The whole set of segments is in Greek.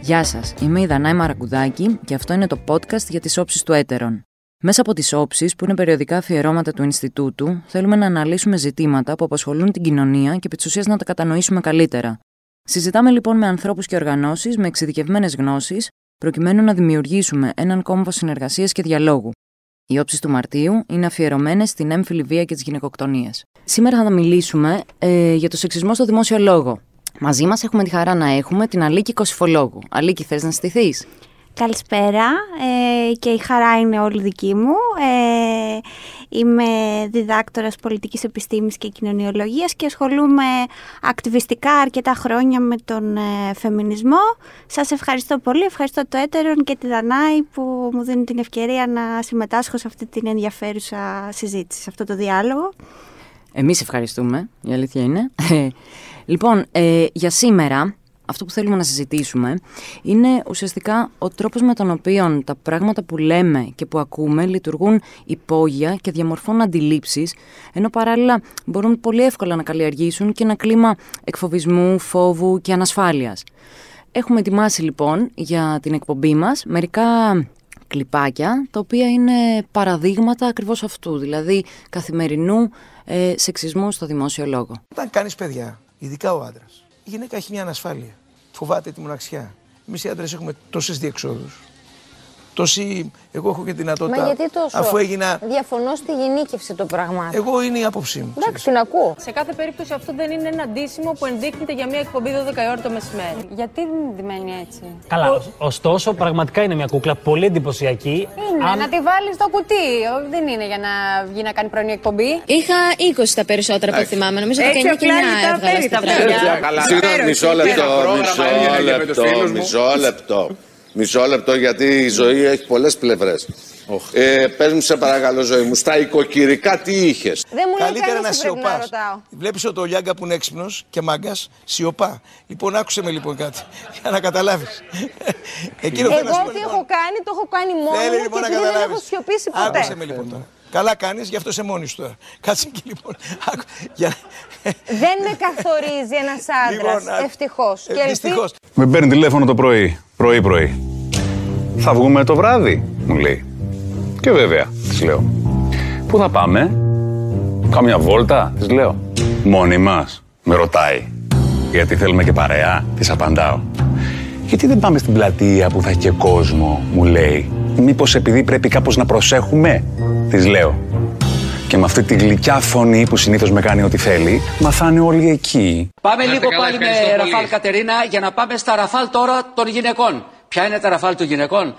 Γεια σας, είμαι η Δανάη Μαρακουδάκη και αυτό είναι το podcast για τις όψεις του έτερων. Μέσα από τις όψεις, που είναι περιοδικά αφιερώματα του Ινστιτούτου, θέλουμε να αναλύσουμε ζητήματα που απασχολούν την κοινωνία και επί της να τα κατανοήσουμε καλύτερα. Συζητάμε λοιπόν με ανθρώπους και οργανώσεις με εξειδικευμένες γνώσεις, προκειμένου να δημιουργήσουμε έναν κόμβο συνεργασίας και διαλόγου. Οι όψεις του Μαρτίου είναι αφιερωμένες στην έμφυλη βία και τις γυναικοκτονίες. Σήμερα θα μιλήσουμε ε, για το σεξισμό στο δημόσιο λόγο. Μαζί μας έχουμε τη χαρά να έχουμε την Αλίκη Κωσυφολόγου. Αλίκη, θες να στηθείς; Καλησπέρα ε, και η χαρά είναι όλη δική μου. Ε, είμαι διδάκτορας πολιτικής επιστήμης και κοινωνιολογίας και ασχολούμαι ακτιβιστικά αρκετά χρόνια με τον ε, φεμινισμό. Σας ευχαριστώ πολύ, ευχαριστώ το Έτερον και τη Δανάη που μου δίνουν την ευκαιρία να συμμετάσχω σε αυτή την ενδιαφέρουσα συζήτηση, σε αυτό το διάλογο. Εμείς ευχαριστούμε, η αλήθεια είναι. Ε, λοιπόν, ε, για σήμερα αυτό που θέλουμε να συζητήσουμε είναι ουσιαστικά ο τρόπος με τον οποίο τα πράγματα που λέμε και που ακούμε λειτουργούν υπόγεια και διαμορφώνουν αντιλήψεις, ενώ παράλληλα μπορούν πολύ εύκολα να καλλιεργήσουν και ένα κλίμα εκφοβισμού, φόβου και ανασφάλειας. Έχουμε ετοιμάσει λοιπόν για την εκπομπή μας μερικά κλιπάκια, τα οποία είναι παραδείγματα ακριβώς αυτού, δηλαδή καθημερινού ε, σεξισμού στο δημόσιο λόγο. Όταν κάνεις παιδιά, ειδικά ο άντρας, η γυναίκα έχει μια ανασφάλεια. Φοβάται τη μοναξιά. Εμείς οι άντρες έχουμε τόσες διεξόδους. Τόση. Εγώ έχω και δυνατότητα. Μα γιατί τόσο. Αφού έγινα. Διαφωνώ στη γενίκευση των πραγμάτων. Εγώ είναι η άποψή μου. Εντάξει, την ακούω. Σε κάθε περίπτωση αυτό δεν είναι ένα αντίσημο που ενδείχνεται για μια εκπομπή 12 ώρα το μεσημέρι. Γιατί δεν μένει έτσι; Καλά, Ο... ωστόσο πραγματικά είναι μια κούκλα πολύ εντυπωσιακή. Είναι, Αν... να τη βάλεις στο κουτί. Δεν είναι για να βγει να κάνει πρωινή εκπομπή. Είχα 20 τα περισσότερα που θυμάμαι. Νομίζω ότι και 9 έβγαλα στην Μισό λεπτό, μισό λεπτό, μισό λεπτό. Μισό λεπτό γιατί η ζωή έχει πολλές πλευρές. Ε, πες μου σε παρακαλώ ζωή μου, στα οικοκυρικά τι είχες; Δεν μου Καλύτερα να σιωπάς. Βλέπεις ότι ο Λιάγκα που είναι έξυπνος και μάγκας σιωπά. Λοιπόν, άκουσε με λοιπόν κάτι για να καταλάβεις. Εκείνο Εγώ τι έχω κάνει, το έχω κάνει μόνο μου λοιπόν και δεν έχω σιωπήσει ποτέ. Άκουσε με λοιπόν τώρα. Καλά κάνεις, γι' αυτό σε μόνη σου τώρα. Κάτσε εκεί λοιπόν. Για... Δεν με καθορίζει ένας άντρας. Λοιπόν, Ευτυχώς. Ευτυχώ. Με παίρνει τηλέφωνο το πρωί. Πρωί-πρωί. Θα βγούμε το βράδυ, μου λέει. Και βέβαια, της λέω. Πού θα πάμε, Κάμια βόλτα, της λέω. Μόνοι μας, με ρωτάει. Γιατί θέλουμε και παρέα, της απαντάω. Γιατί δεν πάμε στην πλατεία που θα έχει και κόσμο, μου λέει. Μήπως επειδή πρέπει κάπως να προσέχουμε, της λέω. Και με αυτή τη γλυκιά φωνή που συνήθως με κάνει ό,τι θέλει, μαθάνε όλοι εκεί. Πάμε λίγο πάλι με Ραφάλ Κατερίνα για να πάμε στα Ραφάλ τώρα των γυναικών. Ποια είναι τα Ραφάλ των γυναικών;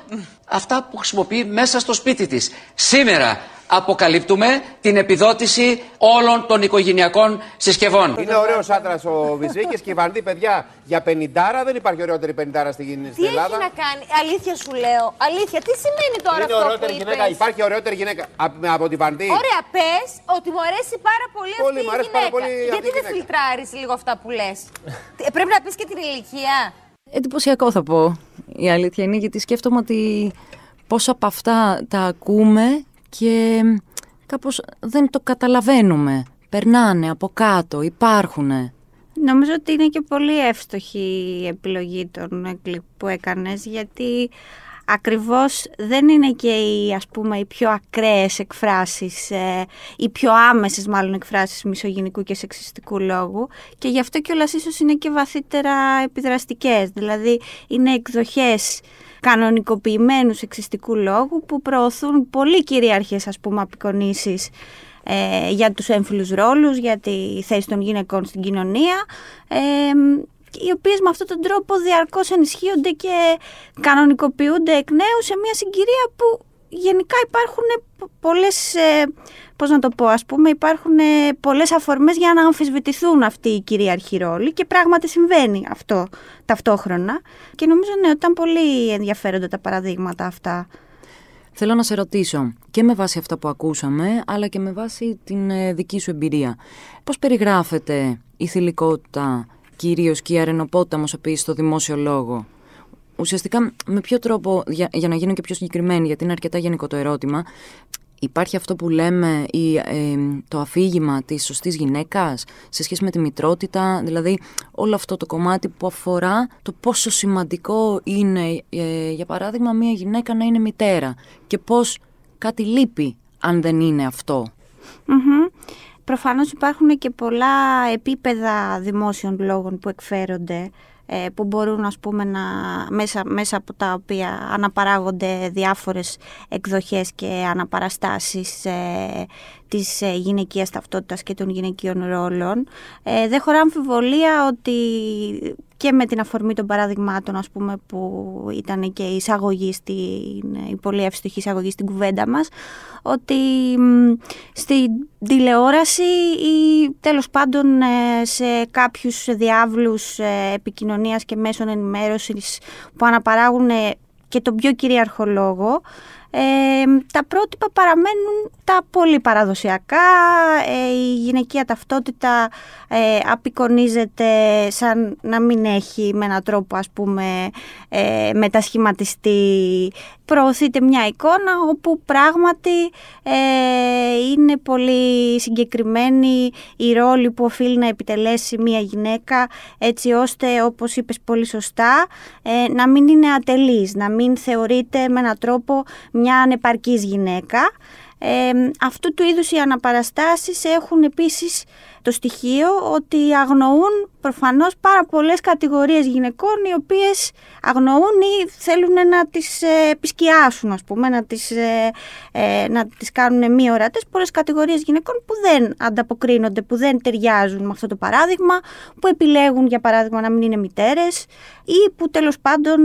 Αυτά που χρησιμοποιεί μέσα στο σπίτι της. Σήμερα αποκαλύπτουμε την επιδότηση όλων των οικογενειακών συσκευών. Είναι ωραίος άντρας ο Βυζίκης και η παιδιά για πενιντάρα. Δεν υπάρχει ωραιότερη πενιντάρα στην Ελλάδα. Τι έχει να κάνει, αλήθεια σου λέω. Αλήθεια, τι σημαίνει τώρα Είναι αυτό ωραιότερη που γυναίκα. Υπάρχει ωραιότερη γυναίκα από τη Βαρδί. Ωραία, πες ότι μου αρέσει πάρα πολύ, πολύ αυτή η γυναίκα. Πολύ Γιατί δεν φιλτράρεις λίγο αυτά που λες; Ε, πρέπει να πεις και την ηλικία. Εντυπωσιακό θα πω. Η αλήθεια είναι γιατί σκέφτομαι ότι πόσα από αυτά τα ακούμε και κάπως δεν το καταλαβαίνουμε. Περνάνε από κάτω, υπάρχουνε. Νομίζω ότι είναι και πολύ εύστοχη η επιλογή των κλιπ που έκανες γιατί ακριβώς δεν είναι και οι, ας πούμε, οι πιο ακραίες εκφράσεις, ε, οι πιο άμεσες μάλλον εκφράσεις μισογενικού και σεξιστικού λόγου και γι' αυτό και όλα ίσως είναι και βαθύτερα επιδραστικές, δηλαδή είναι εκδοχές κανονικοποιημένους σεξιστικού λόγου που προωθούν πολύ κυρίαρχες ας πούμε απεικονίσεις ε, για τους έμφυλους ρόλους, για τη θέση των γυναικών στην κοινωνία ε, οι οποίες με αυτόν τον τρόπο διαρκώς ενισχύονται και κανονικοποιούνται εκ νέου σε μια συγκυρία που γενικά υπάρχουν πολλές, ε, πώς να το πω, ας πούμε, υπάρχουν ε, πολλές αφορμές για να αμφισβητηθούν αυτοί οι κυρίαρχοι ρόλοι και πράγματι συμβαίνει αυτό ταυτόχρονα και νομίζω ναι, ότι ήταν πολύ ενδιαφέροντα τα παραδείγματα αυτά. Θέλω να σε ρωτήσω και με βάση αυτά που ακούσαμε, αλλά και με βάση την ε, δική σου εμπειρία. Πώς περιγράφεται η θηλυκότητα, κυρίως και η αρενοπότητα, στο δημόσιο λόγο; Ουσιαστικά με ποιο τρόπο, για, για να γίνω και πιο συγκεκριμένη, γιατί είναι αρκετά γενικό το ερώτημα, Υπάρχει αυτό που λέμε η, ε, το αφήγημα της σωστής γυναίκας σε σχέση με τη μητρότητα, δηλαδή όλο αυτό το κομμάτι που αφορά το πόσο σημαντικό είναι, ε, για παράδειγμα, μια γυναίκα να είναι μητέρα και πώς κάτι λείπει αν δεν είναι αυτό. Mm-hmm. Προφανώς υπάρχουν και πολλά επίπεδα δημόσιων λόγων που εκφέρονται ε, που μπορούν ας πούμε να, μέσα, μέσα από τα οποία αναπαράγονται διάφορες εκδοχές και αναπαραστάσεις ε, της ε, γυναικείας ταυτότητας και των γυναικείων ρόλων. Ε, δεν χωρά αμφιβολία ότι και με την αφορμή των παραδειγμάτων ας πούμε που ήταν και η εισαγωγή στην, η πολύ εύστοχη εισαγωγή στην κουβέντα μας ότι στην τηλεόραση ή τέλος πάντων ε, σε κάποιους διάβλους ε, επικοινωνίας και μέσων ενημέρωσης που αναπαράγουν και τον πιο κυρίαρχο λόγο ε, τα πρότυπα παραμένουν τα πολύ παραδοσιακά, ε, η γυναικεία ταυτότητα ε, απεικονίζεται σαν να μην έχει με έναν τρόπο ας πούμε ε, μετασχηματιστεί. Προωθείται μια εικόνα όπου πράγματι ε, είναι πολύ συγκεκριμένη η ρόλη που οφείλει να επιτελέσει μια γυναίκα έτσι ώστε όπως είπες πολύ σωστά ε, να μην είναι ατελής, να μην θεωρείται με έναν τρόπο μια ανεπαρκής γυναίκα. Ε, αυτού του είδους οι αναπαραστάσεις έχουν επίσης το στοιχείο ότι αγνοούν προφανώς πάρα πολλές κατηγορίες γυναικών οι οποίες αγνοούν ή θέλουν να τις ε, επισκιάσουν ας πούμε, να τις, ε, ε, να τις κάνουν μη ορατές. Πολλές κατηγορίες γυναικών που δεν ανταποκρίνονται, που δεν ταιριάζουν με αυτό το παράδειγμα, που επιλέγουν για παράδειγμα να μην είναι μητέρες ή που τέλος πάντων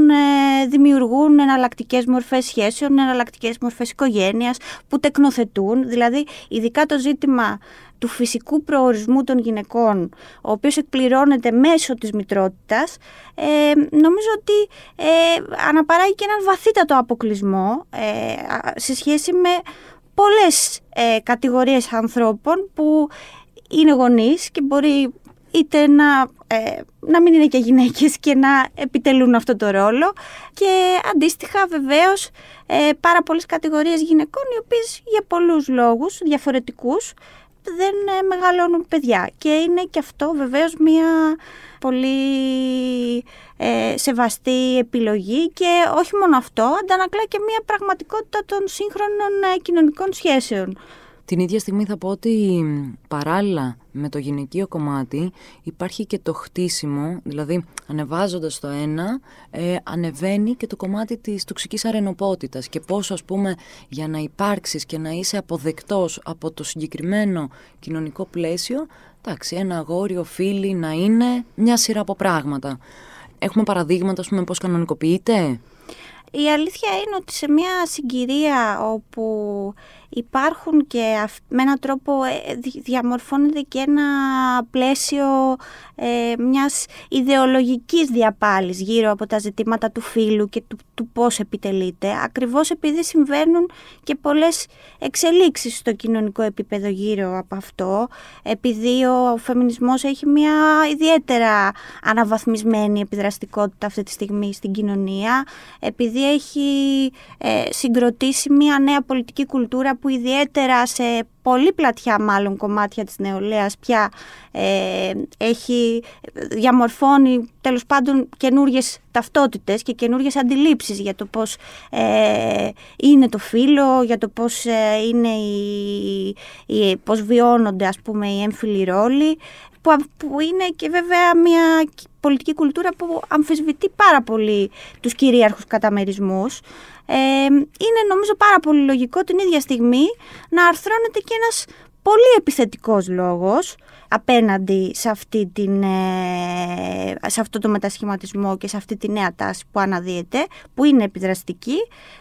δημιουργούν εναλλακτικές μορφές σχέσεων, εναλλακτικές μορφές οικογένειας, που τεκνοθετούν, δηλαδή ειδικά το ζήτημα του φυσικού προορισμού των γυναικών, ο οποίος εκπληρώνεται μέσω της μητρότητας, ε, νομίζω ότι ε, αναπαράγει και έναν βαθύτατο αποκλεισμό ε, σε σχέση με πολλές ε, κατηγορίες ανθρώπων που είναι γονείς και μπορεί είτε να, ε, να μην είναι και γυναίκες και να επιτελούν αυτό το ρόλο. Και αντίστοιχα βεβαίως ε, πάρα πολλές κατηγορίες γυναικών οι οποίες για πολλούς λόγους διαφορετικούς δεν ε, μεγαλώνουν παιδιά. Και είναι και αυτό βεβαίως μια πολύ ε, σεβαστή επιλογή και όχι μόνο αυτό, αντανακλά και μια πραγματικότητα των σύγχρονων ε, κοινωνικών σχέσεων. Την ίδια στιγμή θα πω ότι παράλληλα με το γυναικείο κομμάτι υπάρχει και το χτίσιμο, δηλαδή ανεβάζοντας το ένα, ε, ανεβαίνει και το κομμάτι της τοξικής αρενοπότητας και πώς ας πούμε για να υπάρξεις και να είσαι αποδεκτός από το συγκεκριμένο κοινωνικό πλαίσιο, εντάξει, ένα αγόρι οφείλει να είναι μια σειρά από πράγματα. Έχουμε παραδείγματα, ας πούμε, πώς κανονικοποιείται; Η αλήθεια είναι ότι σε μια συγκυρία όπου υπάρχουν και με έναν τρόπο ε, διαμορφώνεται και ένα πλαίσιο ε, μιας ιδεολογικής διαπάλης γύρω από τα ζητήματα του φίλου και του, του πώς επιτελείται, ακριβώς επειδή συμβαίνουν και πολλές εξελίξεις στο κοινωνικό επίπεδο γύρω από αυτό, επειδή ο φεμινισμός έχει μια ιδιαίτερα αναβαθμισμένη επιδραστικότητα αυτή τη στιγμή στην κοινωνία, επειδή έχει ε, συγκροτήσει μια νέα πολιτική κουλτούρα που ιδιαίτερα σε πολύ πλατιά μάλλον κομμάτια της νεολαίας πια ε, έχει διαμορφώνει τέλος πάντων καινούριε ταυτότητες και καινούριε αντιλήψεις για το πώς ε, είναι το φύλλο, για το πώς, ε, είναι η, η, πώς βιώνονται ας πούμε οι έμφυλοι ρόλοι που, που είναι και βέβαια μια πολιτική κουλτούρα που αμφισβητεί πάρα πολύ τους κυρίαρχους καταμερισμούς. Ε, είναι νομίζω πάρα πολύ λογικό την ίδια στιγμή να αρθρώνεται και ένας πολύ επιθετικός λόγος απέναντι σε, αυτή την, ε, σε αυτό το μετασχηματισμό και σε αυτή τη νέα τάση που αναδύεται, που είναι επιδραστική,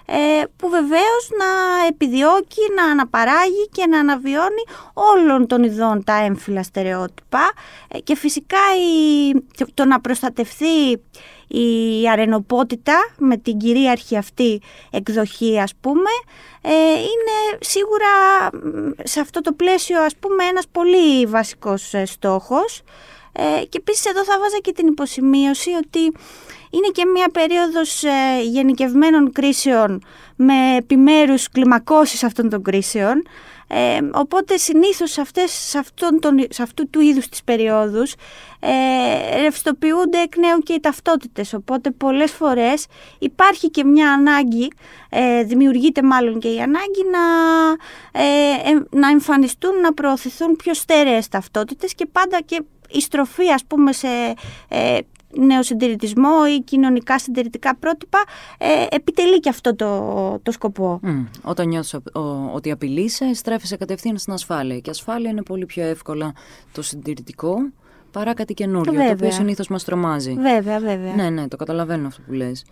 ε, που βεβαίως να επιδιώκει, να αναπαράγει και να αναβιώνει όλων των ειδών τα έμφυλα στερεότυπα. Ε, και φυσικά η, το να προστατευθεί η αρενοπότητα με την κυρίαρχη αυτή εκδοχή ας πούμε είναι σίγουρα σε αυτό το πλαίσιο ας πούμε ένας πολύ βασικός ε, στόχος. Ε, και επίσης εδώ θα βάζα και την υποσημείωση ότι είναι και μια περίοδος ε, γενικευμένων κρίσεων με επιμέρους κλιμακώσεις αυτών των κρίσεων. Ε, οπότε συνήθως σε, αυτές, σε, αυτόν τον, σε αυτού του είδους τις περιόδους ε, ρευστοποιούνται εκ νέου και οι ταυτότητες. Οπότε πολλές φορές υπάρχει και μια ανάγκη, ε, δημιουργείται μάλλον και η ανάγκη να, ε, να εμφανιστούν, να προωθηθούν πιο στέρεες ταυτότητες και πάντα και η στροφή ας πούμε σε ε, νεοσυντηρητισμό ή κοινωνικά συντηρητικά πρότυπα ε, επιτελεί και αυτό το, το σκοπό. Όταν νιώθεις ότι απειλείσαι, στρέφεσαι κατευθείαν στην ασφάλεια. Και ασφάλεια είναι πολύ πιο εύκολα το συντηρητικό παρά κάτι καινούριο, το οποίο συνήθως μας τρομάζει. Βέβαια, βέβαια. Ναι, ναι, το καταλαβαίνω αυτό που λες.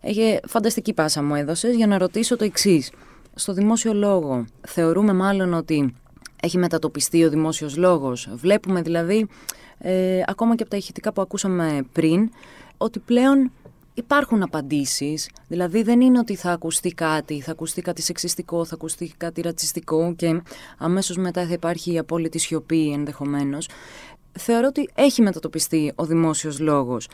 Έχει φανταστική πάσα μου έδωσες για να ρωτήσω το εξής. Στο δημόσιο λόγο, θεωρούμε μάλλον ότι έχει μετατοπιστεί ο δημόσιος λόγος. Βλέπουμε δηλαδή, ε, ακόμα και από τα ηχητικά που ακούσαμε πριν, ότι πλέον υπάρχουν απαντήσεις. Δηλαδή δεν είναι ότι θα ακουστεί κάτι, θα ακουστεί κάτι σεξιστικό, θα ακουστεί κάτι ρατσιστικό και αμέσως μετά θα υπάρχει η απόλυτη σιωπή ενδεχομένως. Θεωρώ ότι έχει μετατοπιστεί ο δημόσιος λόγος.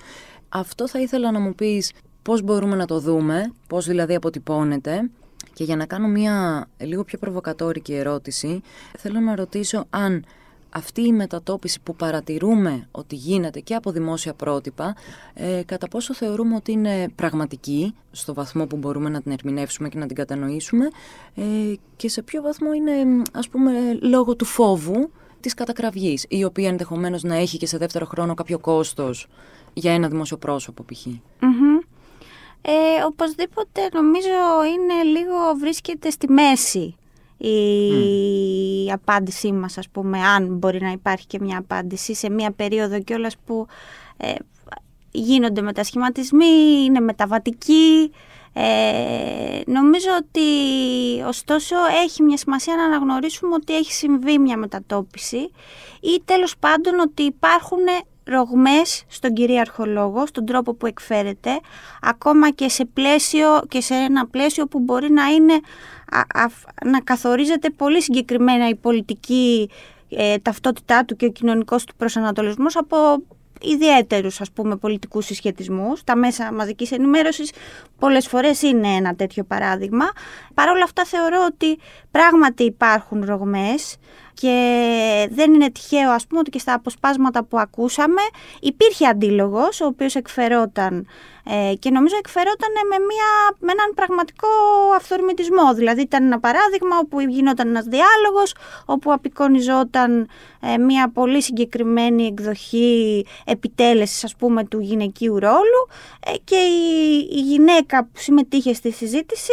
Αυτό θα ήθελα να μου πεις πώς μπορούμε να το δούμε, πώς δηλαδή αποτυπώνεται και για να κάνω μια λίγο πιο προβοκατόρικη ερώτηση, θέλω να ρωτήσω αν αυτή η μετατόπιση που παρατηρούμε ότι γίνεται και από δημόσια πρότυπα, ε, κατά πόσο θεωρούμε ότι είναι πραγματική, στο βαθμό που μπορούμε να την ερμηνεύσουμε και να την κατανοήσουμε, ε, και σε ποιο βαθμό είναι, ας πούμε, λόγω του φόβου της κατακραυγής, η οποία ενδεχομένως να έχει και σε δεύτερο χρόνο κάποιο κόστος για ένα δημόσιο πρόσωπο π.χ. Ε, οπωσδήποτε νομίζω είναι λίγο βρίσκεται στη μέση η απάντησή μας ας πούμε αν μπορεί να υπάρχει και μια απάντηση σε μια περίοδο κιόλας που ε, γίνονται μετασχηματισμοί, είναι μεταβατικοί ε, νομίζω ότι ωστόσο έχει μια σημασία να αναγνωρίσουμε ότι έχει συμβεί μια μετατόπιση ή τέλος πάντων ότι υπάρχουν ρογμές στον κυρίαρχο λόγο, στον τρόπο που εκφέρεται, ακόμα και σε, πλαίσιο, και σε ένα πλαίσιο που μπορεί να είναι να καθορίζεται πολύ συγκεκριμένα η πολιτική ε, ταυτότητά του και ο κοινωνικός του προσανατολισμός από ιδιαίτερους ας πούμε πολιτικούς συσχετισμούς. Τα μέσα μαζικής ενημέρωσης πολλές φορές είναι ένα τέτοιο παράδειγμα. Παρ' όλα αυτά θεωρώ ότι πράγματι υπάρχουν ρογμές και δεν είναι τυχαίο ας πούμε ότι και στα αποσπάσματα που ακούσαμε υπήρχε αντίλογος ο οποίος εκφερόταν ε, και νομίζω εκφερόταν με, μια, με έναν πραγματικό αυθορμητισμό. Δηλαδή ήταν ένα παράδειγμα όπου γινόταν ένας διάλογος όπου απεικονιζόταν ε, μια πολύ συγκεκριμένη εκδοχή επιτέλεσης ας πούμε του γυναικείου ρόλου ε, και η, η γυναίκα που συμμετείχε στη συζήτηση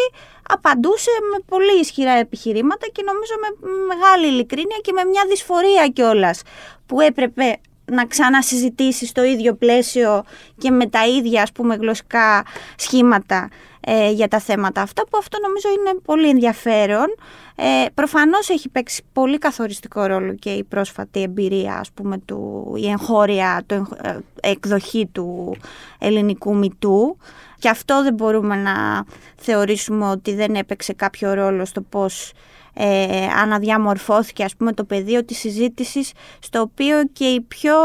απαντούσε με πολύ ισχυρά επιχειρήματα και νομίζω με μεγάλη ειλικρίνεια και με μια δυσφορία κιόλας που έπρεπε να ξανασυζητήσει στο ίδιο πλαίσιο και με τα ίδια ας πούμε γλωσσικά σχήματα ε, για τα θέματα αυτά που αυτό νομίζω είναι πολύ ενδιαφέρον. Ε, προφανώς έχει παίξει πολύ καθοριστικό ρόλο και η πρόσφατη εμπειρία ας πούμε του, η εγχώρια το, ε, εκδοχή του ελληνικού μητού και αυτό δεν μπορούμε να θεωρήσουμε ότι δεν έπαιξε κάποιο ρόλο στο πώς ε, αναδιαμορφώθηκε ας πούμε το πεδίο της συζήτησης στο οποίο και οι πιο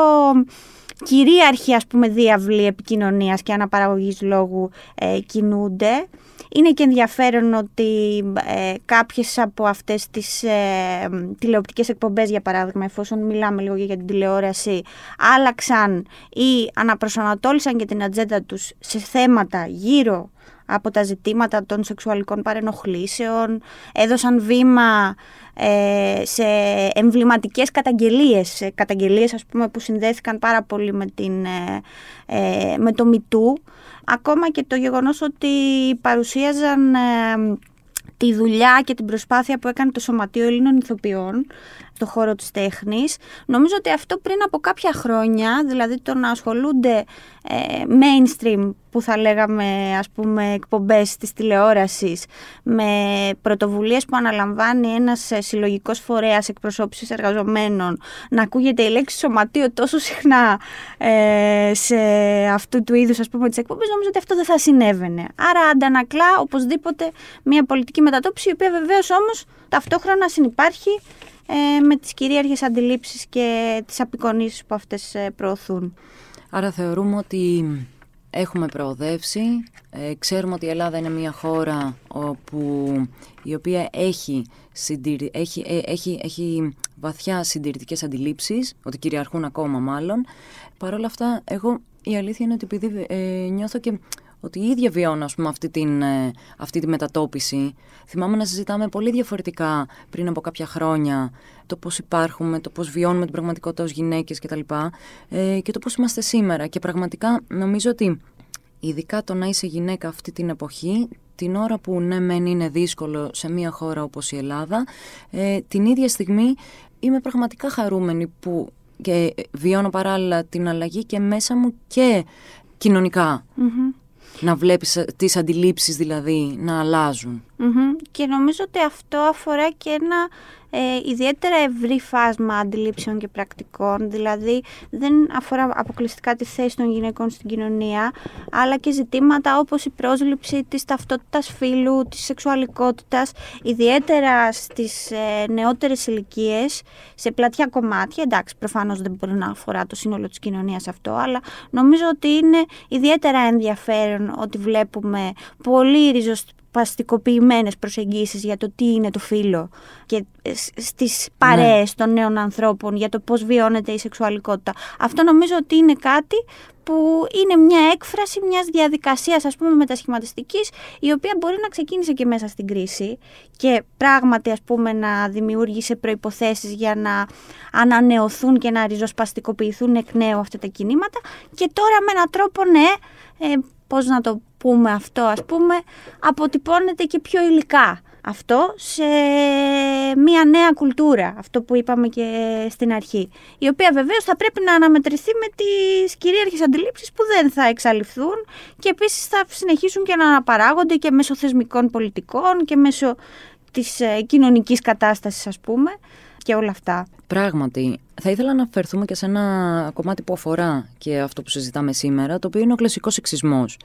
κυρίαρχοι ας πούμε διάβλοι επικοινωνίας και αναπαραγωγής λόγου ε, κινούνται. Είναι και ενδιαφέρον ότι ε, κάποιες από αυτές τις ε, τηλεοπτικές εκπομπές για παράδειγμα εφόσον μιλάμε λίγο για την τηλεόραση άλλαξαν ή αναπροσανατόλισαν και την ατζέντα τους σε θέματα γύρω από τα ζητήματα των σεξουαλικών παρενοχλήσεων, έδωσαν βήμα ε, σε εμβληματικές καταγγελίες, καταγγελίες ας πούμε που συνδέθηκαν πάρα πολύ με, την, ε, ε με το Μητού, ακόμα και το γεγονός ότι παρουσίαζαν... Ε, τη δουλειά και την προσπάθεια που έκανε το Σωματείο Ελλήνων Ηθοποιών στο χώρο της τέχνης. Νομίζω ότι αυτό πριν από κάποια χρόνια, δηλαδή το να ασχολούνται ε, mainstream που θα λέγαμε ας πούμε εκπομπές της τηλεόρασης με πρωτοβουλίες που αναλαμβάνει ένας ε, συλλογικός φορέας εκπροσώπησης εργαζομένων να ακούγεται η λέξη σωματείο τόσο συχνά ε, σε αυτού του είδους ας πούμε τις εκπομπές νομίζω ότι αυτό δεν θα συνέβαινε. Άρα αντανακλά οπωσδήποτε μια πολιτική μετατόπιση η οποία βεβαίως όμως ταυτόχρονα συνυπάρχει ε, με τις κυρίαρχες αντιλήψεις και τις απεικονίσεις που αυτές ε, προωθούν. Άρα θεωρούμε ότι έχουμε προοδεύσει. Ε, ξέρουμε ότι η Ελλάδα είναι μια χώρα όπου, η οποία έχει, έχει, ε, έχει, έχει βαθιά συντηρητικές αντιλήψεις, ότι κυριαρχούν ακόμα μάλλον. Παρ' όλα αυτά, εγώ η αλήθεια είναι ότι επειδή ε, νιώθω και ότι η ίδια βιώνω πούμε, αυτή, την, ε, αυτή τη μετατόπιση. Θυμάμαι να συζητάμε πολύ διαφορετικά πριν από κάποια χρόνια το πώς υπάρχουμε, το πώς βιώνουμε την πραγματικότητα ως γυναίκες κτλ. Ε, και το πώς είμαστε σήμερα. Και πραγματικά νομίζω ότι ειδικά το να είσαι γυναίκα αυτή την εποχή, την ώρα που ναι μεν είναι δύσκολο σε μια χώρα όπως η Ελλάδα, ε, την ίδια στιγμή είμαι πραγματικά χαρούμενη που και βιώνω παράλληλα την αλλαγή και μέσα μου και κοινωνικα να βλέπεις ε, τις αντιλήψεις δηλαδή να αλλαζουν Και νομίζω ότι αυτό αφορά και ένα ε, ιδιαίτερα ευρύ φάσμα αντιλήψεων και πρακτικών, δηλαδή δεν αφορά αποκλειστικά τη θέση των γυναικών στην κοινωνία, αλλά και ζητήματα όπως η πρόσληψη της ταυτότητας φύλου, της σεξουαλικότητας, ιδιαίτερα στις ε, νεότερες ηλικίες, σε πλατιά κομμάτια, εντάξει προφανώς δεν μπορεί να αφορά το σύνολο της κοινωνίας αυτό, αλλά νομίζω ότι είναι ιδιαίτερα ενδιαφέρον ότι βλέπουμε πολύ ριζοσπαστικότητα παστικοποιημένες προσεγγίσεις για το τι είναι το φύλλο και στις παρέες ναι. των νέων ανθρώπων για το πώς βιώνεται η σεξουαλικότητα. Αυτό νομίζω ότι είναι κάτι που είναι μια έκφραση μιας διαδικασίας ας πούμε μετασχηματιστικής η οποία μπορεί να ξεκίνησε και μέσα στην κρίση και πράγματι ας πούμε να δημιούργησε προϋποθέσεις για να ανανεωθούν και να ριζοσπαστικοποιηθούν εκ νέου αυτά τα κινήματα και τώρα με έναν τρόπο ναι, ε, πώς να το πούμε αυτό ας πούμε αποτυπώνεται και πιο υλικά αυτό σε μια νέα κουλτούρα, αυτό που είπαμε και στην αρχή, η οποία βεβαίως θα πρέπει να αναμετρηθεί με τις κυρίαρχες αντιλήψεις που δεν θα εξαλειφθούν και επίσης θα συνεχίσουν και να αναπαράγονται και μέσω θεσμικών πολιτικών και μέσω της ε, κοινωνικής κατάστασης ας πούμε και όλα αυτά. Πράγματι, θα ήθελα να αφαιρθούμε και σε ένα κομμάτι που αφορά και αυτό που συζητάμε σήμερα, το οποίο είναι ο κλασικός σεξισμός.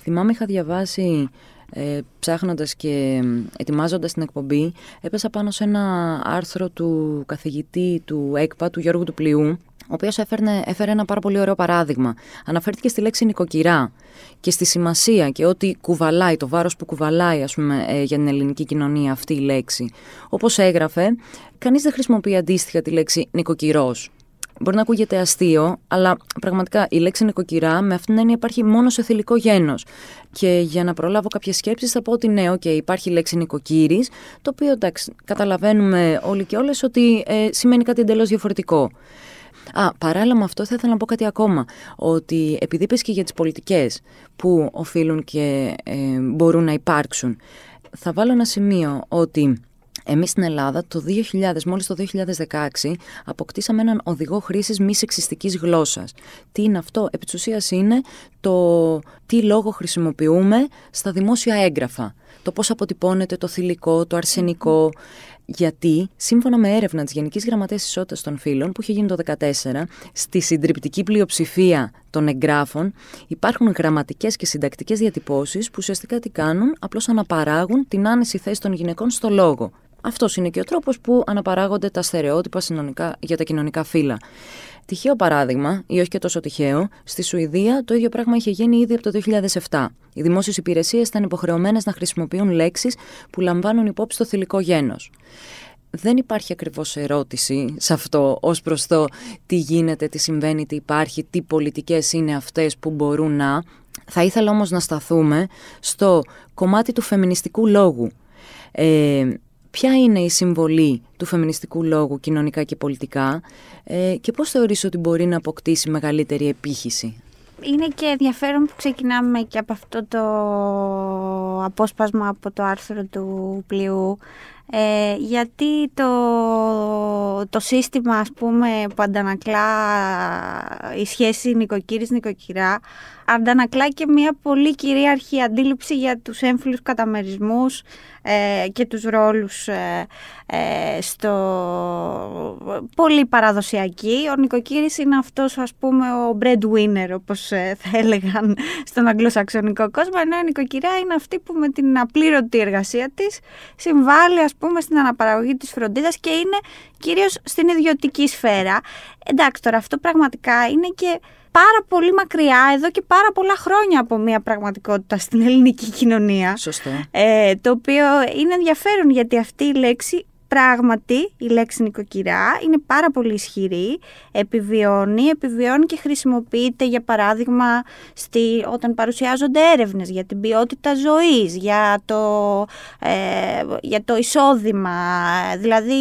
Θυμάμαι είχα διαβάσει ε, ψάχνοντας και ετοιμάζοντας την εκπομπή έπεσα πάνω σε ένα άρθρο του καθηγητή του ΕΚΠΑ, του Γιώργου του Πλειού ο οποίος έφερε ένα πάρα πολύ ωραίο παράδειγμα. Αναφέρθηκε στη λέξη νοικοκυρά και στη σημασία και ότι κουβαλάει, το βάρος που κουβαλάει ας πούμε, ε, για την ελληνική κοινωνία αυτή η λέξη. Όπως έγραφε, κανείς δεν χρησιμοποιεί αντίστοιχα τη λέξη νοικοκυρός. Μπορεί να ακούγεται αστείο, αλλά πραγματικά η λέξη νοικοκυρά με αυτήν την έννοια υπάρχει μόνο σε θηλυκό γένος. Και για να προλάβω κάποιες σκέψεις, θα πω ότι ναι, okay, υπάρχει η λέξη νοικοκύρης, το οποίο εντάξει, καταλαβαίνουμε όλοι και όλες ότι ε, σημαίνει κάτι εντελώς διαφορετικό. Α, παράλληλα με αυτό θα ήθελα να πω κάτι ακόμα. Ότι επειδή είπες και για τις πολιτικές που οφείλουν και ε, μπορούν να υπάρξουν, θα βάλω ένα σημείο ότι εμείς στην Ελλάδα το 2000, μόλις το 2016, αποκτήσαμε έναν οδηγό χρήσης μη σεξιστικής γλώσσας. Τι είναι αυτό, επί είναι το τι λόγο χρησιμοποιούμε στα δημόσια έγγραφα. Το πώς αποτυπώνεται το θηλυκό, το αρσενικό, γιατί, σύμφωνα με έρευνα της Γενικής Γραμματεία Ισότητας των Φύλων, που είχε γίνει το 2014, στη συντριπτική πλειοψηφία των εγγράφων υπάρχουν γραμματικές και συντακτικές διατυπώσεις που ουσιαστικά τι κάνουν, απλώς αναπαράγουν την άνεση θέση των γυναικών στο λόγο. Αυτός είναι και ο τρόπος που αναπαράγονται τα στερεότυπα για τα κοινωνικά φύλλα. Τυχαίο παράδειγμα, ή όχι και τόσο τυχαίο, στη Σουηδία το ίδιο πράγμα είχε γίνει ήδη από το 2007. Οι δημόσιες υπηρεσίες ήταν υποχρεωμένες να χρησιμοποιούν λέξεις που λαμβάνουν υπόψη το θηλυκό γένος. Δεν υπάρχει ακριβώς ερώτηση σε αυτό ως προς το τι γίνεται, τι συμβαίνει, τι υπάρχει, τι πολιτικές είναι αυτές που μπορούν να. Θα ήθελα όμως να σταθούμε στο κομμάτι του φεμινιστικού λόγου. Ε, ποια είναι η συμβολή του φεμινιστικού λόγου κοινωνικά και πολιτικά ε, και πώς θεωρείς ότι μπορεί να αποκτήσει μεγαλύτερη επίχυση; Είναι και ενδιαφέρον που ξεκινάμε και από αυτό το απόσπασμα από το άρθρο του πλοιού ε, γιατί το, το σύστημα ας πούμε που αντανακλά η σχέση νοικοκύρης-νοικοκυρά αντανακλά και μια πολύ κυρίαρχη αντίληψη για τους έμφυλους καταμερισμούς ε, και τους ρόλους ε, ε, στο πολύ παραδοσιακή. Ο νοικοκύρης είναι αυτός ας πούμε ο breadwinner όπως θα έλεγαν στον αγγλοσαξονικό κόσμο ενώ η νοικοκυρά είναι αυτή που με την απλήρωτη εργασία της συμβάλλει ας πούμε στην αναπαραγωγή της φροντίδας και είναι κυρίως στην ιδιωτική σφαίρα. Εντάξει τώρα αυτό πραγματικά είναι και πάρα πολύ μακριά εδώ και πάρα πολλά χρόνια από μια πραγματικότητα στην ελληνική κοινωνία. Σωστό. Ε, το οποίο είναι ενδιαφέρον γιατί αυτή η λέξη Πράγματι, η λέξη νοικοκυρά είναι πάρα πολύ ισχυρή, επιβιώνει, επιβιώνει και χρησιμοποιείται για παράδειγμα στη, όταν παρουσιάζονται έρευνες για την ποιότητα ζωής, για το, ε, για το εισόδημα, δηλαδή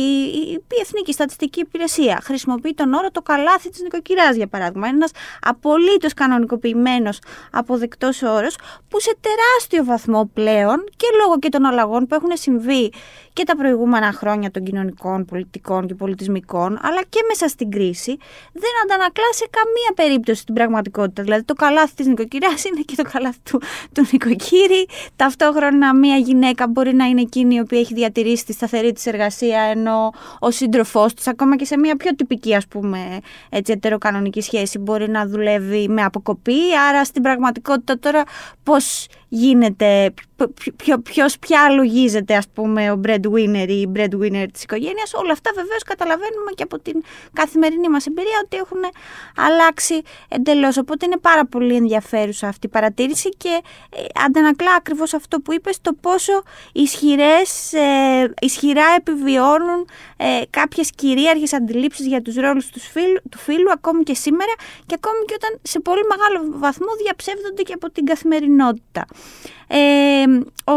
η Εθνική Στατιστική Υπηρεσία χρησιμοποιεί τον όρο το καλάθι της νοικοκυράς για παράδειγμα, είναι ένας απολύτως κανονικοποιημένος αποδεκτός όρος που σε τεράστιο βαθμό πλέον και λόγω και των αλλαγών που έχουν συμβεί και τα προηγούμενα χρόνια των κοινωνικών, πολιτικών και πολιτισμικών, αλλά και μέσα στην κρίση, δεν αντανακλά σε καμία περίπτωση την πραγματικότητα. Δηλαδή, το καλάθι της νοικοκυριάς είναι και το καλάθι του, του νοικοκύρη. Ταυτόχρονα, μία γυναίκα μπορεί να είναι εκείνη η οποία έχει διατηρήσει τη σταθερή της εργασία, ενώ ο σύντροφός της, ακόμα και σε μία πιο τυπική, ας πούμε, έτσι, ετεροκανονική σχέση, μπορεί να δουλεύει με αποκοπή. Άρα, στην πραγματικότητα τώρα, πώς γίνεται, ποιο, ποιος πια λογίζεται ας πούμε ο breadwinner ή η breadwinner της οικογένειας. Όλα αυτά βεβαίως καταλαβαίνουμε και από την καθημερινή μας εμπειρία ότι έχουν αλλάξει εντελώς. Οπότε είναι πάρα πολύ ενδιαφέρουσα αυτή η παρατήρηση και ε, αντανακλά ακριβώς αυτό που είπες το πόσο ισχυρές, ε, ισχυρά επιβιώνουν ε, κάποιες κυρίαρχες αντιλήψεις για τους ρόλους τους φίλου, του φίλου ακόμη και σήμερα και ακόμη και όταν σε πολύ μεγάλο βαθμό διαψεύδονται και από την καθημερινότητα. Ε, ο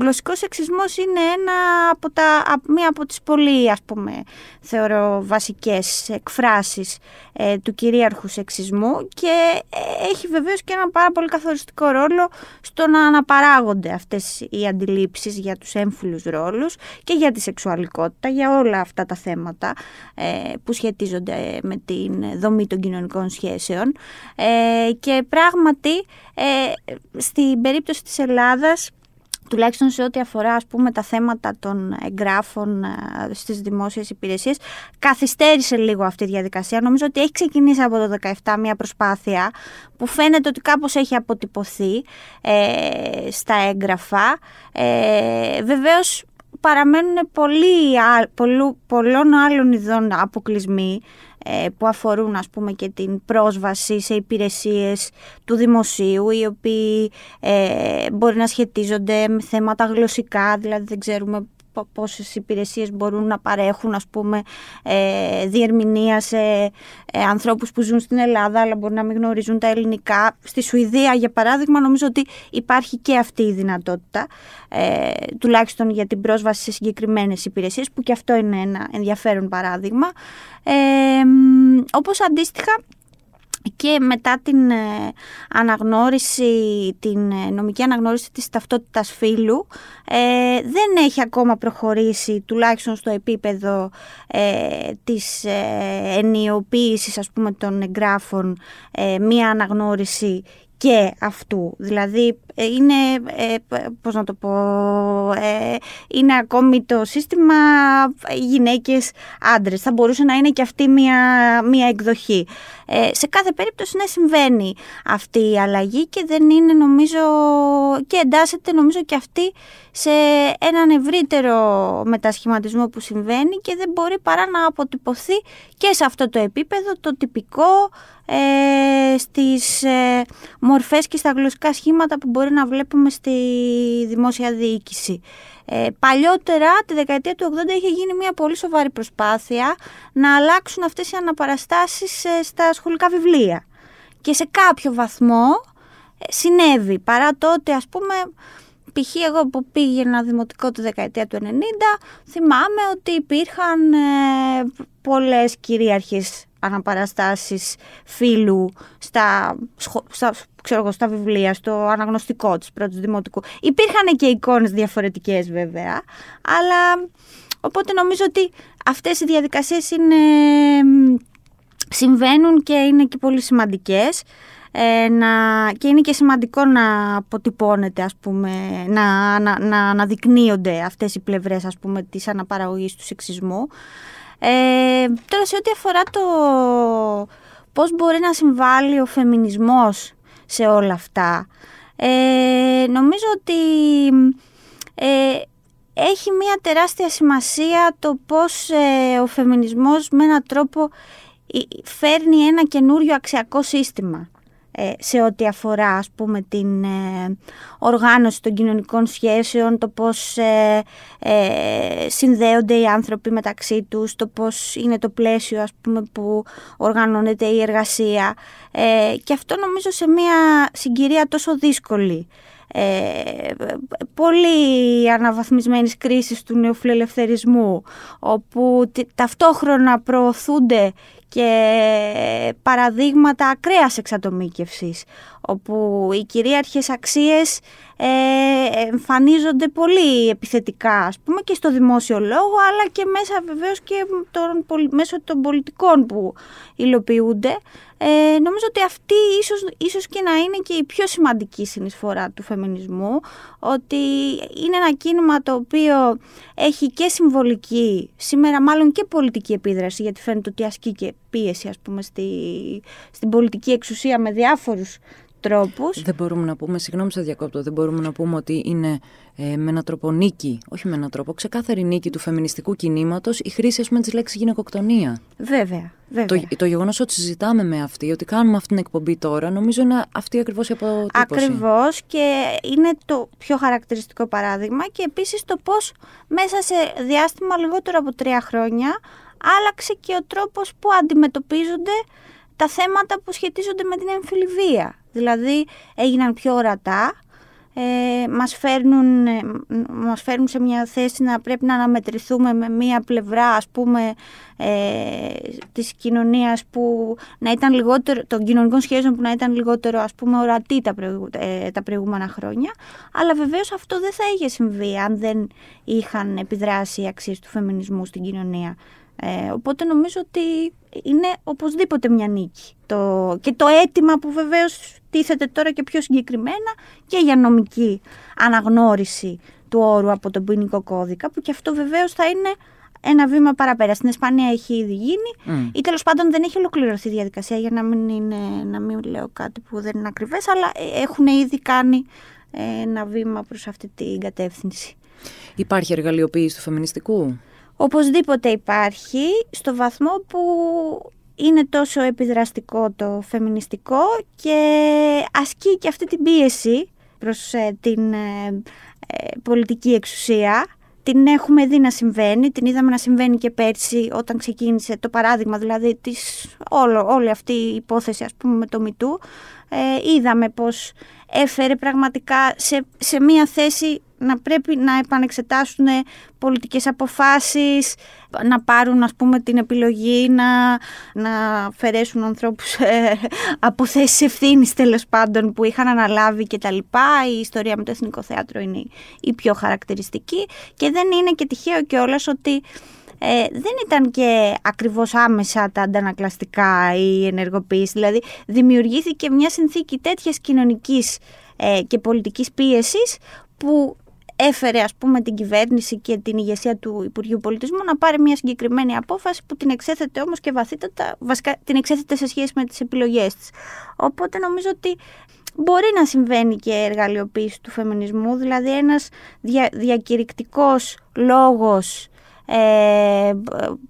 γλωσσικός σεξισμός είναι ένα από τα, μία από τις πολύ ας πούμε θεωρώ βασικές εκφράσεις ε, του κυρίαρχου σεξισμού και ε, έχει βεβαίως και ένα πάρα πολύ καθοριστικό ρόλο στο να αναπαράγονται αυτές οι αντιλήψεις για τους έμφυλους ρόλους και για τη σεξουαλικότητα, για όλα αυτά τα θέματα ε, που σχετίζονται με την δομή των κοινωνικών σχέσεων. Και πράγματι στην περίπτωση της Ελλάδας τουλάχιστον σε ό,τι αφορά ας πούμε τα θέματα των εγγράφων ε, στις δημόσιες υπηρεσίες καθυστέρησε λίγο αυτή η διαδικασία. Νομίζω ότι έχει ξεκινήσει από το 2017 μια προσπάθεια που φαίνεται ότι κάπως έχει αποτυπωθεί ε, στα έγγραφα. Ε, βεβαίως παραμένουν πολλοί, πολλών άλλων ειδών αποκλεισμοί ε, που αφορούν ας πούμε και την πρόσβαση σε υπηρεσίες του δημοσίου οι οποίοι ε, μπορεί να σχετίζονται με θέματα γλωσσικά δηλαδή δεν ξέρουμε πόσες υπηρεσίες μπορούν να παρέχουν ας πούμε ε, διερμηνία σε ε, ανθρώπους που ζουν στην Ελλάδα αλλά μπορεί να μην γνωρίζουν τα ελληνικά. Στη Σουηδία για παράδειγμα νομίζω ότι υπάρχει και αυτή η δυνατότητα ε, τουλάχιστον για την πρόσβαση σε συγκεκριμένες υπηρεσίες που και αυτό είναι ένα ενδιαφέρον παράδειγμα. Ε, όπως αντίστοιχα και μετά την ε, αναγνώριση, την ε, νομική αναγνώριση της ταυτότητας φύλου ε, δεν έχει ακόμα προχωρήσει τουλάχιστον στο επίπεδο ε, της ε, ενιοποίησης ας πούμε των εγγράφων μία αναγνώριση και αυτού. Δηλαδή ε, είναι, ε, πώς να το πω, ε, είναι ακόμη το σύστημα γυναίκες άντρες. Θα μπορούσε να είναι και αυτή μια, μια εκδοχή. Ε, σε κάθε περίπτωση ναι συμβαίνει αυτή η αλλαγή και δεν είναι νομίζω και εντάσσεται νομίζω και αυτή σε έναν ευρύτερο μετασχηματισμό που συμβαίνει και δεν μπορεί παρά να αποτυπωθεί και σε αυτό το επίπεδο το τυπικό ε, στις ε, μορφές και στα γλωσσικά σχήματα που μπορεί να βλέπουμε στη δημόσια διοίκηση. Ε, παλιότερα, τη δεκαετία του 80, είχε γίνει μια πολύ σοβαρή προσπάθεια να αλλάξουν αυτές οι αναπαραστάσεις ε, στα σχολικά βιβλία. Και σε κάποιο βαθμό ε, συνέβη. Παρά τότε, ας πούμε, π.χ. εγώ που πήγαινα δημοτικό τη δεκαετία του 90, θυμάμαι ότι υπήρχαν ε, πολλές κυρίαρχες αναπαραστάσεις φίλου στα, στα, ξέρω στα βιβλία, στο αναγνωστικό της πρώτης δημοτικού. Υπήρχαν και εικόνες διαφορετικές βέβαια, αλλά οπότε νομίζω ότι αυτές οι διαδικασίες είναι, συμβαίνουν και είναι και πολύ σημαντικές. Ε, να, και είναι και σημαντικό να αποτυπώνεται, ας πούμε, να, να, να αναδεικνύονται αυτές οι πλευρές, ας πούμε, της αναπαραγωγής του σεξισμού. Ε, τώρα σε ό,τι αφορά το πώς μπορεί να συμβάλλει ο φεμινισμός σε όλα αυτά, ε, νομίζω ότι ε, έχει μια τεράστια σημασία το πώς ε, ο φεμινισμός με έναν τρόπο φέρνει ένα καινούριο αξιακό σύστημα ε, σε ό,τι αφορά ας πούμε την ε, οργάνωση των κοινωνικών σχέσεων, το πώς ε, συνδέονται οι άνθρωποι μεταξύ τους, το πώς είναι το πλαίσιο ας πούμε που οργανώνεται η εργασία. Και αυτό νομίζω σε μια συγκυρία τόσο δύσκολη. Πολύ αναβαθμισμένης κρίσης του νεοφιλελευθερισμού όπου ταυτόχρονα προωθούνται και παραδείγματα ακραίας εξατομίκευσης, όπου οι κυρίαρχες αξίες ε, εμφανίζονται πολύ επιθετικά, ας πούμε, και στο δημόσιο λόγο, αλλά και μέσα βεβαίως και τον, μέσω των πολιτικών που υλοποιούνται. Ε, νομίζω ότι αυτή ίσως, ίσως και να είναι και η πιο σημαντική συνεισφορά του φεμινισμού, ότι είναι ένα κίνημα το οποίο έχει και συμβολική, σήμερα μάλλον και πολιτική επίδραση, γιατί φαίνεται ότι ασκεί και πίεση ας πούμε στη, στην πολιτική εξουσία με διάφορους τρόπους. Δεν μπορούμε να πούμε, συγγνώμη σε διακόπτω, δεν μπορούμε να πούμε ότι είναι ε, με έναν τρόπο νίκη, όχι με έναν τρόπο, ξεκάθαρη νίκη του φεμινιστικού κινήματος η χρήση ας πούμε της λέξης γυναικοκτονία. Βέβαια, βέβαια. Το, το γεγονός ότι συζητάμε με αυτή, ότι κάνουμε αυτή την εκπομπή τώρα, νομίζω είναι αυτή ακριβώς η αποτύπωση. Ακριβώς και είναι το πιο χαρακτηριστικό παράδειγμα και επίσης το πώς μέσα σε διάστημα λιγότερο από τρία χρόνια άλλαξε και ο τρόπος που αντιμετωπίζονται τα θέματα που σχετίζονται με την εμφυλιβία. Δηλαδή έγιναν πιο ορατά, ε, μας, φέρνουν, ε, μας φέρνουν σε μια θέση να πρέπει να αναμετρηθούμε με μια πλευρά ας πούμε ε, της κοινωνίας που να ήταν λιγότερο, των κοινωνικών σχέσεων που να ήταν λιγότερο ας πούμε ορατή τα, ε, τα προηγούμενα χρόνια αλλά βεβαίως αυτό δεν θα είχε συμβεί αν δεν είχαν επιδράσει οι αξίες του φεμινισμού στην κοινωνία. Ε, οπότε νομίζω ότι είναι οπωσδήποτε μια νίκη. Το, και το αίτημα που βεβαίως τίθεται τώρα και πιο συγκεκριμένα και για νομική αναγνώριση του όρου από τον ποινικό κώδικα που και αυτό βεβαίως θα είναι ένα βήμα παραπέρα. Στην Ισπανία έχει ήδη γίνει mm. ή τέλος πάντων δεν έχει ολοκληρωθεί η διαδικασία για να μην, είναι, να μην λέω κάτι που δεν είναι ακριβές αλλά έχουν ήδη κάνει ένα βήμα προς αυτή την κατεύθυνση. Υπάρχει εργαλειοποίηση του φεμινιστικού; Οπωσδήποτε υπάρχει στο βαθμό που είναι τόσο επιδραστικό το φεμινιστικό και ασκεί και αυτή την πίεση προς ε, την ε, ε, πολιτική εξουσία. Την έχουμε δει να συμβαίνει, την είδαμε να συμβαίνει και πέρσι όταν ξεκίνησε το παράδειγμα δηλαδή της, όλο, όλη αυτή η υπόθεση ας πούμε με το Μητού. Είδαμε πως έφερε πραγματικά σε, σε μία θέση να πρέπει να επανεξετάσουν πολιτικές αποφάσεις, να πάρουν ας πούμε την επιλογή να, να αφαιρέσουν ανθρώπους ε, από θέσεις ευθύνης τέλος πάντων που είχαν αναλάβει και τα λοιπά. Η ιστορία με το Εθνικό Θέατρο είναι η πιο χαρακτηριστική και δεν είναι και τυχαίο κιόλας ότι ε, δεν ήταν και ακριβώς άμεσα τα αντανακλαστικά η ενεργοποίηση. Δηλαδή δημιουργήθηκε μια συνθήκη τέτοιας κοινωνικής ε, και πολιτικής πίεσης που έφερε ας πούμε την κυβέρνηση και την ηγεσία του Υπουργείου Πολιτισμού να πάρει μια συγκεκριμένη απόφαση που την εξέθετε όμως και βαθύτατα, βασικά την εξέθετε σε σχέση με τις επιλογές της. Οπότε νομίζω ότι μπορεί να συμβαίνει και εργαλειοποίηση του φεμινισμού, δηλαδή ένας δια, διακηρυκτικός λόγος ε,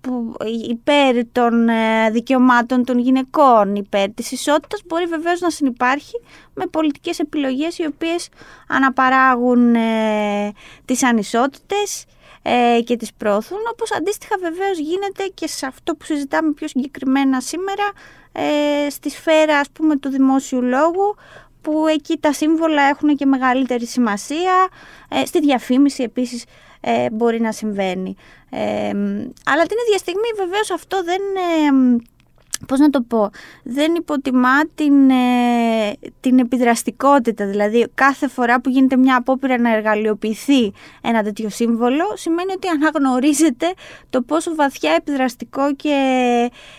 που υπέρ των ε, δικαιωμάτων των γυναικών, υπέρ της ισότητας μπορεί βεβαίως να συνεπάρχει με πολιτικές επιλογές οι οποίες αναπαράγουν ε, τις ανισότητες ε, και τις πρόθουν όπως αντίστοιχα βεβαίως γίνεται και σε αυτό που συζητάμε πιο συγκεκριμένα σήμερα ε, στη σφαίρα ας πούμε του δημόσιου λόγου που εκεί τα σύμβολα έχουν και μεγαλύτερη σημασία ε, στη διαφήμιση επίσης ε, μπορεί να συμβαίνει. Ε, αλλά την ίδια στιγμή βεβαίως αυτό δεν... Ε, πώς να το πω, δεν υποτιμά την, ε, την επιδραστικότητα. Δηλαδή κάθε φορά που γίνεται μια απόπειρα να εργαλειοποιηθεί ένα τέτοιο σύμβολο σημαίνει ότι αναγνωρίζεται το πόσο βαθιά επιδραστικό και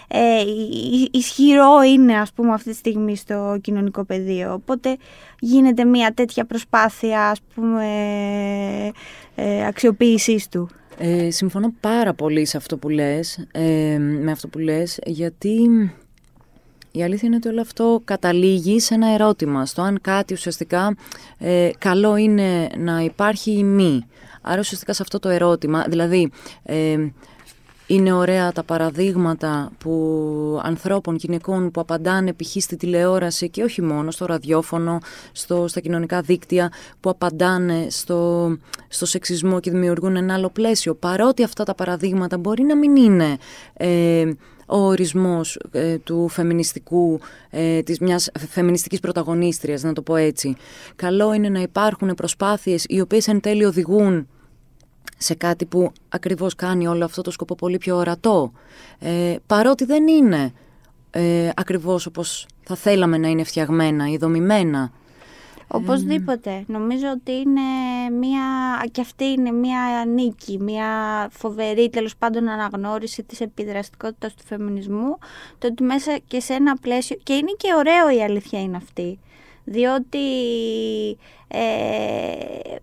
ε, ισχυρό είναι ας πούμε αυτή τη στιγμή στο κοινωνικό πεδίο. Οπότε γίνεται μια τέτοια προσπάθεια ας πούμε ε, αξιοποίησής του. Ε, συμφωνώ πάρα πολύ σε αυτό που λες, ε, με αυτό που λες, γιατί η αλήθεια είναι ότι όλο αυτό καταλήγει σε ένα ερώτημα, στο αν κάτι ουσιαστικά ε, καλό είναι να υπάρχει ή μη. Άρα ουσιαστικά σε αυτό το ερώτημα, δηλαδή ε, είναι ωραία τα παραδείγματα που ανθρώπων, γυναικών που απαντάνε π.χ. στη τηλεόραση και όχι μόνο στο ραδιόφωνο, στο, στα κοινωνικά δίκτυα, που απαντάνε στο, στο σεξισμό και δημιουργούν ένα άλλο πλαίσιο. Παρότι αυτά τα παραδείγματα μπορεί να μην είναι ε, ο ορισμός ε, του φεμινιστικού, ε, της μιας φεμινιστικής πρωταγωνίστριας, να το πω έτσι. Καλό είναι να υπάρχουν προσπάθειες οι οποίες εν τέλει οδηγούν σε κάτι που ακριβώς κάνει όλο αυτό το σκοπό πολύ πιο ορατό. Ε, παρότι δεν είναι ε, ακριβώς όπως θα θέλαμε να είναι φτιαγμένα ή δομημένα. Οπωσδήποτε. Νομίζω ότι είναι μια, και αυτή είναι μια νίκη, μια φοβερή τέλος πάντων αναγνώριση της επιδραστικότητας του φεμινισμού, το ότι μέσα και σε ένα πλαίσιο, και είναι και ωραίο η αλήθεια είναι αυτή, διότι ε,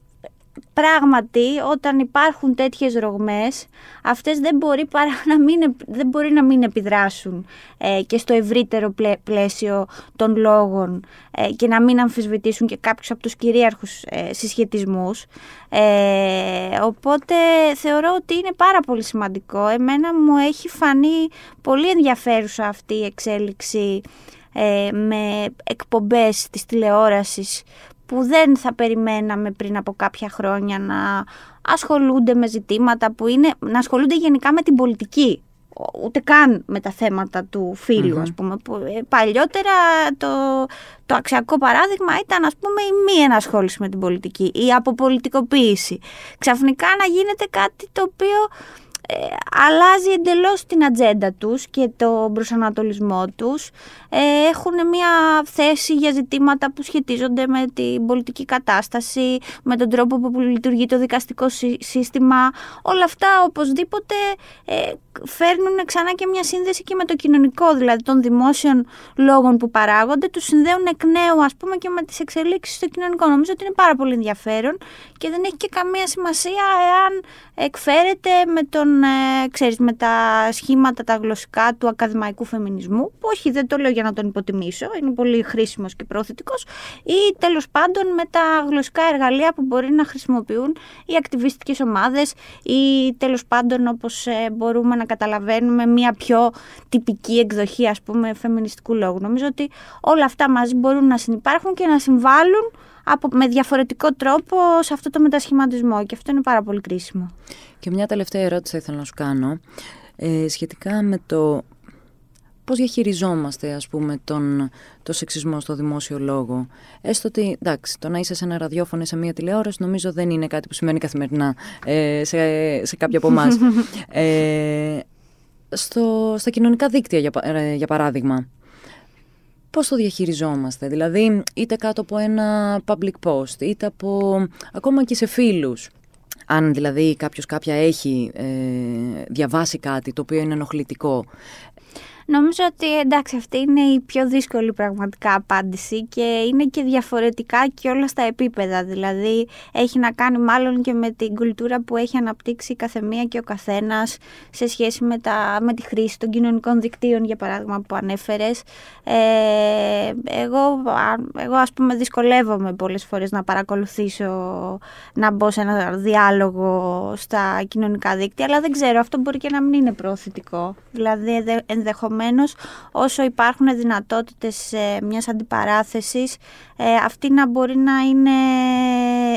πράγματι όταν υπάρχουν τέτοιες ρογμές αυτές δεν μπορεί, παρά να μην, δεν μπορεί να μην επιδράσουν ε, και στο ευρύτερο πλαίσιο των λόγων ε, και να μην αμφισβητήσουν και κάποιους από τους κυρίαρχους ε, συσχετισμούς. Ε, οπότε θεωρώ ότι είναι πάρα πολύ σημαντικό. Εμένα μου έχει φανεί πολύ ενδιαφέρουσα αυτή η εξέλιξη με εκπομπές της τηλεόρασης που δεν θα περιμέναμε πριν από κάποια χρόνια να ασχολούνται με ζητήματα που είναι, να ασχολούνται γενικά με την πολιτική, ούτε καν με τα θέματα του φίλου, ας πούμε. Που, ε, παλιότερα το, το αξιακό παράδειγμα ήταν, ας πούμε, η μη ενασχόληση με την πολιτική, η αποπολιτικοποίηση. Ξαφνικά να γίνεται κάτι το οποίο ε, αλλάζει εντελώς την ατζέντα τους και το προσανατολισμό τους. Ε, έχουν μια θέση για ζητήματα που σχετίζονται με την πολιτική κατάσταση, με τον τρόπο που λειτουργεί το δικαστικό σύστημα. Όλα αυτά οπωσδήποτε ε, φέρνουν ξανά και μια σύνδεση και με το κοινωνικό, δηλαδή των δημόσιων λόγων που παράγονται, τους συνδέουν εκ νέου ας πούμε και με τις εξελίξεις στο κοινωνικό. Νομίζω ότι είναι πάρα πολύ ενδιαφέρον και δεν έχει και καμία σημασία εάν εκφέρεται με, τον, ε, ξέρεις, με τα σχήματα τα γλωσσικά του ακαδημαϊκού φεμινισμού, που όχι δεν το λέω για να τον υποτιμήσω, είναι πολύ χρήσιμος και προθετικός, ή τέλος πάντων με τα γλωσσικά εργαλεία που μπορεί να χρησιμοποιούν οι ακτιβιστικές ομάδες ή τέλος πάντων όπως ε, μπορούμε να καταλαβαίνουμε μια πιο τυπική εκδοχή ας πούμε φεμινιστικού λόγου. Νομίζω ότι όλα αυτά μαζί μπορούν να συνεπάρχουν και να συμβάλλουν από, με διαφορετικό τρόπο σε αυτό το μετασχηματισμό και αυτό είναι πάρα πολύ κρίσιμο. Και μια τελευταία ερώτηση θα ήθελα να σου κάνω ε, σχετικά με το πώς διαχειριζόμαστε ας πούμε τον, το σεξισμό στο δημόσιο λόγο; Έστω ότι εντάξει, το να είσαι σε ένα ραδιόφωνο σε μια τηλεόραση νομίζω δεν είναι κάτι που σημαίνει καθημερινά ε, σε, σε κάποια από εμάς. ε, στο, στα κοινωνικά δίκτυα για, ε, για παράδειγμα πώς το διαχειριζόμαστε, δηλαδή είτε κάτω από ένα public post, είτε από ακόμα και σε φίλους. Αν δηλαδή κάποιος κάποια έχει ε, διαβάσει κάτι το οποίο είναι ενοχλητικό, Νομίζω ότι εντάξει αυτή είναι η πιο δύσκολη πραγματικά απάντηση και είναι και διαφορετικά και όλα στα επίπεδα. Δηλαδή έχει να κάνει μάλλον και με την κουλτούρα που έχει αναπτύξει η καθεμία και ο καθένας σε σχέση με, τα, με τη χρήση των κοινωνικών δικτύων για παράδειγμα που ανέφερες. Ε, εγώ, εγώ ας πούμε δυσκολεύομαι πολλές φορές να παρακολουθήσω να μπω σε ένα διάλογο στα κοινωνικά δίκτυα αλλά δεν ξέρω αυτό μπορεί και να μην είναι προωθητικό. Δηλαδή ενδεχομένως όσο υπάρχουν δυνατότητες ε, μιας αντιπαράθεσης ε, αυτή να μπορεί να είναι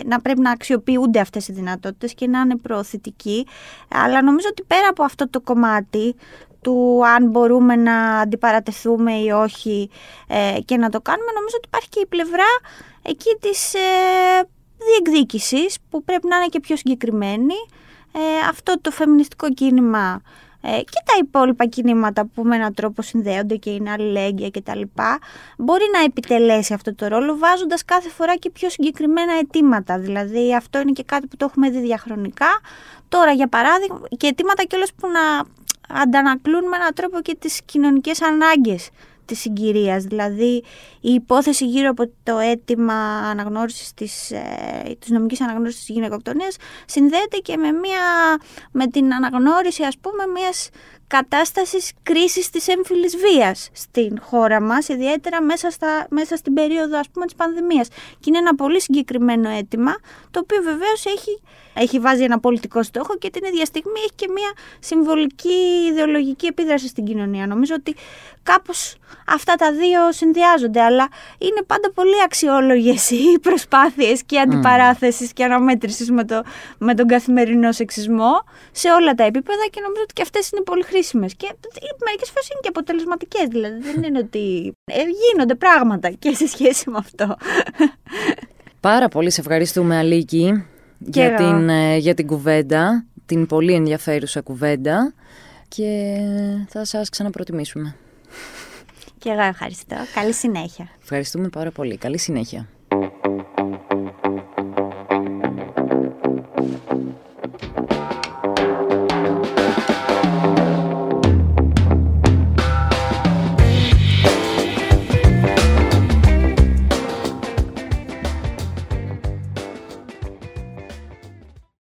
να πρέπει να αξιοποιούνται αυτές οι δυνατότητες και να είναι προωθητικοί. Αλλά νομίζω ότι πέρα από αυτό το κομμάτι του αν μπορούμε να αντιπαρατεθούμε ή όχι ε, και να το κάνουμε νομίζω ότι υπάρχει και η πλευρά εκεί της ε, διεκδίκησης που πρέπει να είναι και πιο συγκεκριμένη. Ε, αυτό το φεμινιστικό κίνημα ε, και τα υπόλοιπα κινήματα που με έναν τρόπο συνδέονται και είναι αλληλέγγυα κτλ. μπορεί να επιτελέσει αυτό το ρόλο βάζοντας κάθε φορά και πιο συγκεκριμένα αιτήματα. Δηλαδή αυτό είναι και κάτι που το έχουμε δει διαχρονικά. Τώρα για παράδειγμα και αιτήματα κιόλας που να αντανακλούν με έναν τρόπο και τις κοινωνικές ανάγκες της συγκυρίας. Δηλαδή η υπόθεση γύρω από το αίτημα αναγνώρισης της, ε, της νομικής αναγνώρισης της γυναικοκτονίας συνδέεται και με, μια, με την αναγνώριση ας πούμε μιας κατάστασης κρίσης της έμφυλης βίας στην χώρα μας, ιδιαίτερα μέσα, στα, μέσα στην περίοδο ας πούμε της πανδημίας. Και είναι ένα πολύ συγκεκριμένο αίτημα, το οποίο βεβαίως έχει, έχει βάζει ένα πολιτικό στόχο και την ίδια στιγμή έχει και μια συμβολική ιδεολογική επίδραση στην κοινωνία. Νομίζω ότι κάπως αυτά τα δύο συνδυάζονται, αλλά είναι πάντα πολύ αξιόλογες οι προσπάθειες και αντιπαράθεσεις και αναμέτρησης με, το, με τον καθημερινό σεξισμό σε όλα τα επίπεδα και νομίζω ότι και αυτές είναι πολύ χρήσιμες και μερικές φορές είναι και αποτελεσματικές, δηλαδή δεν είναι ότι ε, γίνονται πράγματα και σε σχέση με αυτό. Πάρα πολύ σε ευχαριστούμε Αλίκη για την, ε, για την κουβέντα, την πολύ ενδιαφέρουσα κουβέντα και θα σας ξαναπροτιμήσουμε. Και εγώ ευχαριστώ. Καλή συνέχεια. Ευχαριστούμε πάρα πολύ. Καλή συνέχεια.